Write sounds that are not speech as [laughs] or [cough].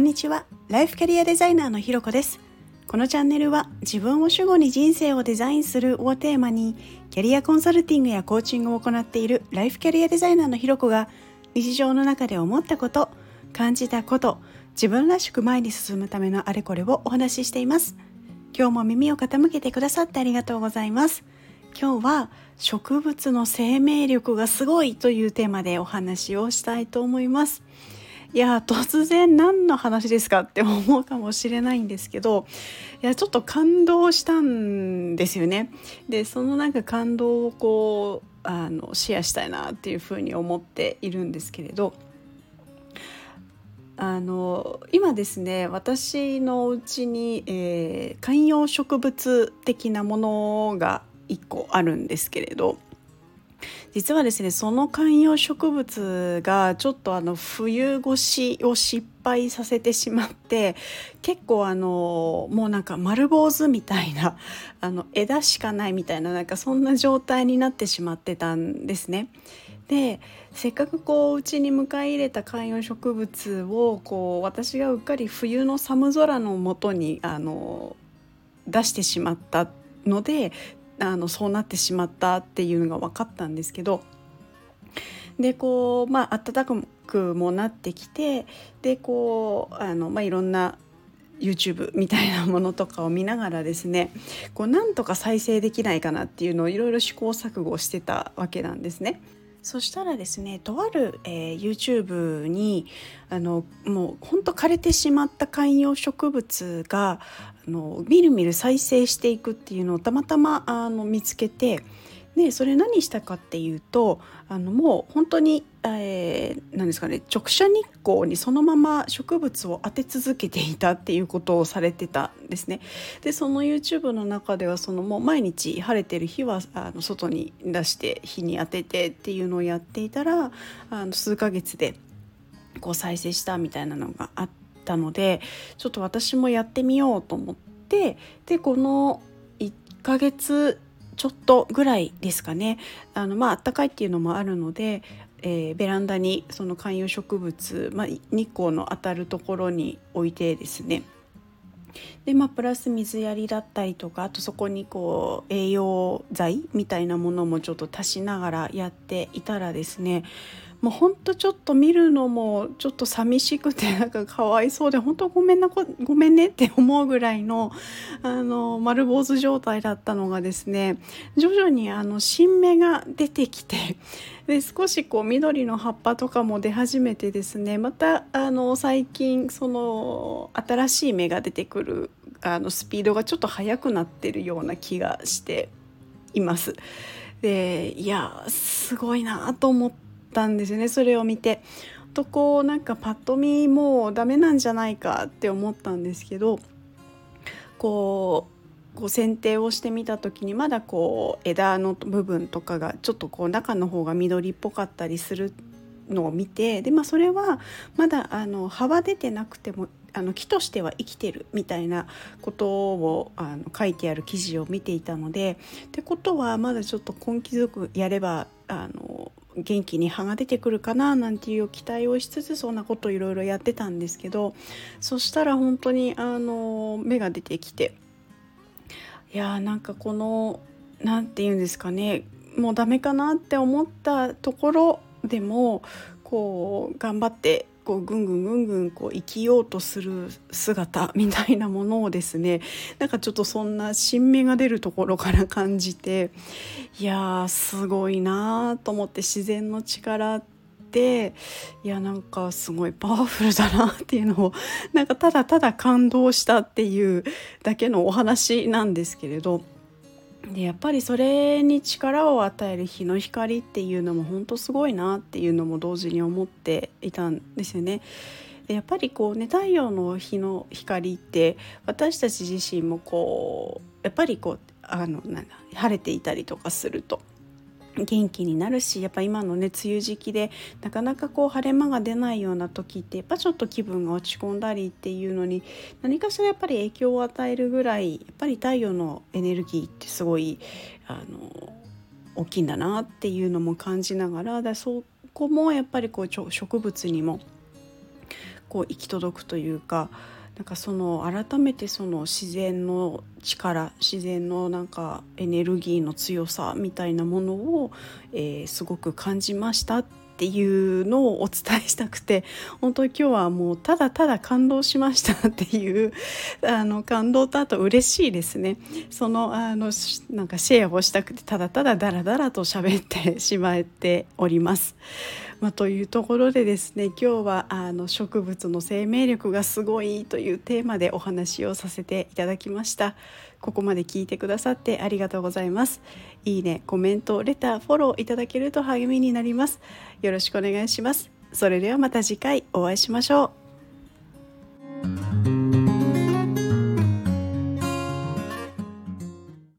んにちは。ライフキャリアデザイナーのひろこです。このチャンネルは自分を主語に人生をデザインするをテーマにキャリアコンサルティングやコーチングを行っているライフキャリアデザイナーのひろこが日常の中で思ったこと感じたこと自分らしく前に進むためのあれこれをお話ししています。今日も耳を傾けてくださってありがとうございます。今日は植物の生命力がすごいというテーマでお話をしたいと思います。いや突然何の話ですかって思うかもしれないんですけどいやちょっと感動したんですよね。でそのなんか感動をこうあのシェアしたいなっていうふうに思っているんですけれど。あの今ですね私のうちに、えー、観葉植物的なものが1個あるんですけれど実はですねその観葉植物がちょっとあの冬越しを失敗させてしまって結構あのもうなんか丸坊主みたいな [laughs] あの枝しかないみたいななんかそんな状態になってしまってたんですね。でせっかくこううちに迎え入れた観葉植物をこう私がうっかり冬の寒空のもとにあの出してしまったのであのそうなってしまったっていうのが分かったんですけどでこうまあ暖かくもなってきてでこうあの、まあ、いろんな YouTube みたいなものとかを見ながらですねこうなんとか再生できないかなっていうのをいろいろ試行錯誤してたわけなんですね。そしたらですねとある、えー、YouTube にあのもうほんと枯れてしまった観葉植物があのみるみる再生していくっていうのをたまたまあの見つけてでそれ何したかっていうとあのもう本当に、えー、何ですかね直射日光にそのまま植物を当て続けていたっていうことをされてたんですね。でその YouTube の中ではそのもう毎日晴れてる日はあの外に出して日に当ててっていうのをやっていたらあの数ヶ月でこう再生したみたいなのがあったのでちょっと私もやってみようと思ってでこの1ヶ月ちょっとぐらいですかね。あのまあ暖かいっていうのもあるので、えー、ベランダにその観葉植物、まあ、日光の当たるところに置いてですね。でまあ、プラス水やりだったりとかあとそこにこう栄養剤みたいなものもちょっと足しながらやっていたらですねもうほんとちょっと見るのもちょっと寂しくて [laughs] なんかかわいそうで本当ごめんなごめんねって思うぐらいのあの丸坊主状態だったのがですね徐々にあの新芽が出てきてで少しこう緑の葉っぱとかも出始めてですねまたあの最近その新しい芽が出てくるあのスピードがちょっと速くなってるような気がしています。でいやすごいなと思ってたんですよねそれを見て。とこうなんかパッと見もうダメなんじゃないかって思ったんですけどこうこう剪定をしてみた時にまだこう枝の部分とかがちょっとこう中の方が緑っぽかったりするのを見てで、まあ、それはまだあの葉は出てなくてもあの木としては生きてるみたいなことをあの書いてある記事を見ていたのでってことはまだちょっと根気強くやればあの元気に葉が出てくるかななんていう期待をしつつそんなことをいろいろやってたんですけどそしたら本当にあの芽が出てきていやーなんかこの何て言うんですかねもうダメかなって思ったところでもこう頑張ってこうぐんぐんぐんぐんこう生きようとする姿みたいなものをですねなんかちょっとそんな新芽が出るところから感じていやーすごいなと思って自然の力っていやなんかすごいパワフルだなっていうのをなんかただただ感動したっていうだけのお話なんですけれど。でやっぱりそれに力を与える日の光っていうのも本当すごいなっていうのも同時に思っていたんですよね。でやっぱりこうね太陽の日の光って私たち自身もこうやっぱりこうあのなんだ晴れていたりとかすると元気になるしやっぱ今のね梅雨時期でなかなかこう晴れ間が出ないような時ってやっぱちょっと気分が落ち込んだりっていうのに何かしらやっぱり影響を与えるぐらいやっぱり太陽のエネルギーってすごいあの大きいんだなっていうのも感じながらだそこもやっぱりこう植物にもこう行き届くというかなんかその改めてその自然の力自然のなんかエネルギーの強さみたいなものを、えー、すごく感じましたっていうのをお伝えしたくて本当に今日はもうただただ感動しましたっていう [laughs] あの感動とあと嬉しいですねそのあのなんかシェアをしたくてただただダラダラと喋ってしまっております。まあ、というところでですね今日はあの植物の生命力がすごいというテーマでお話をさせていただきました。ここまで聞いてくださってありがとうございます。いいねコメントレターフォローいただけると励みになります。よろしくお願いします。それではまた次回お会いしましょう。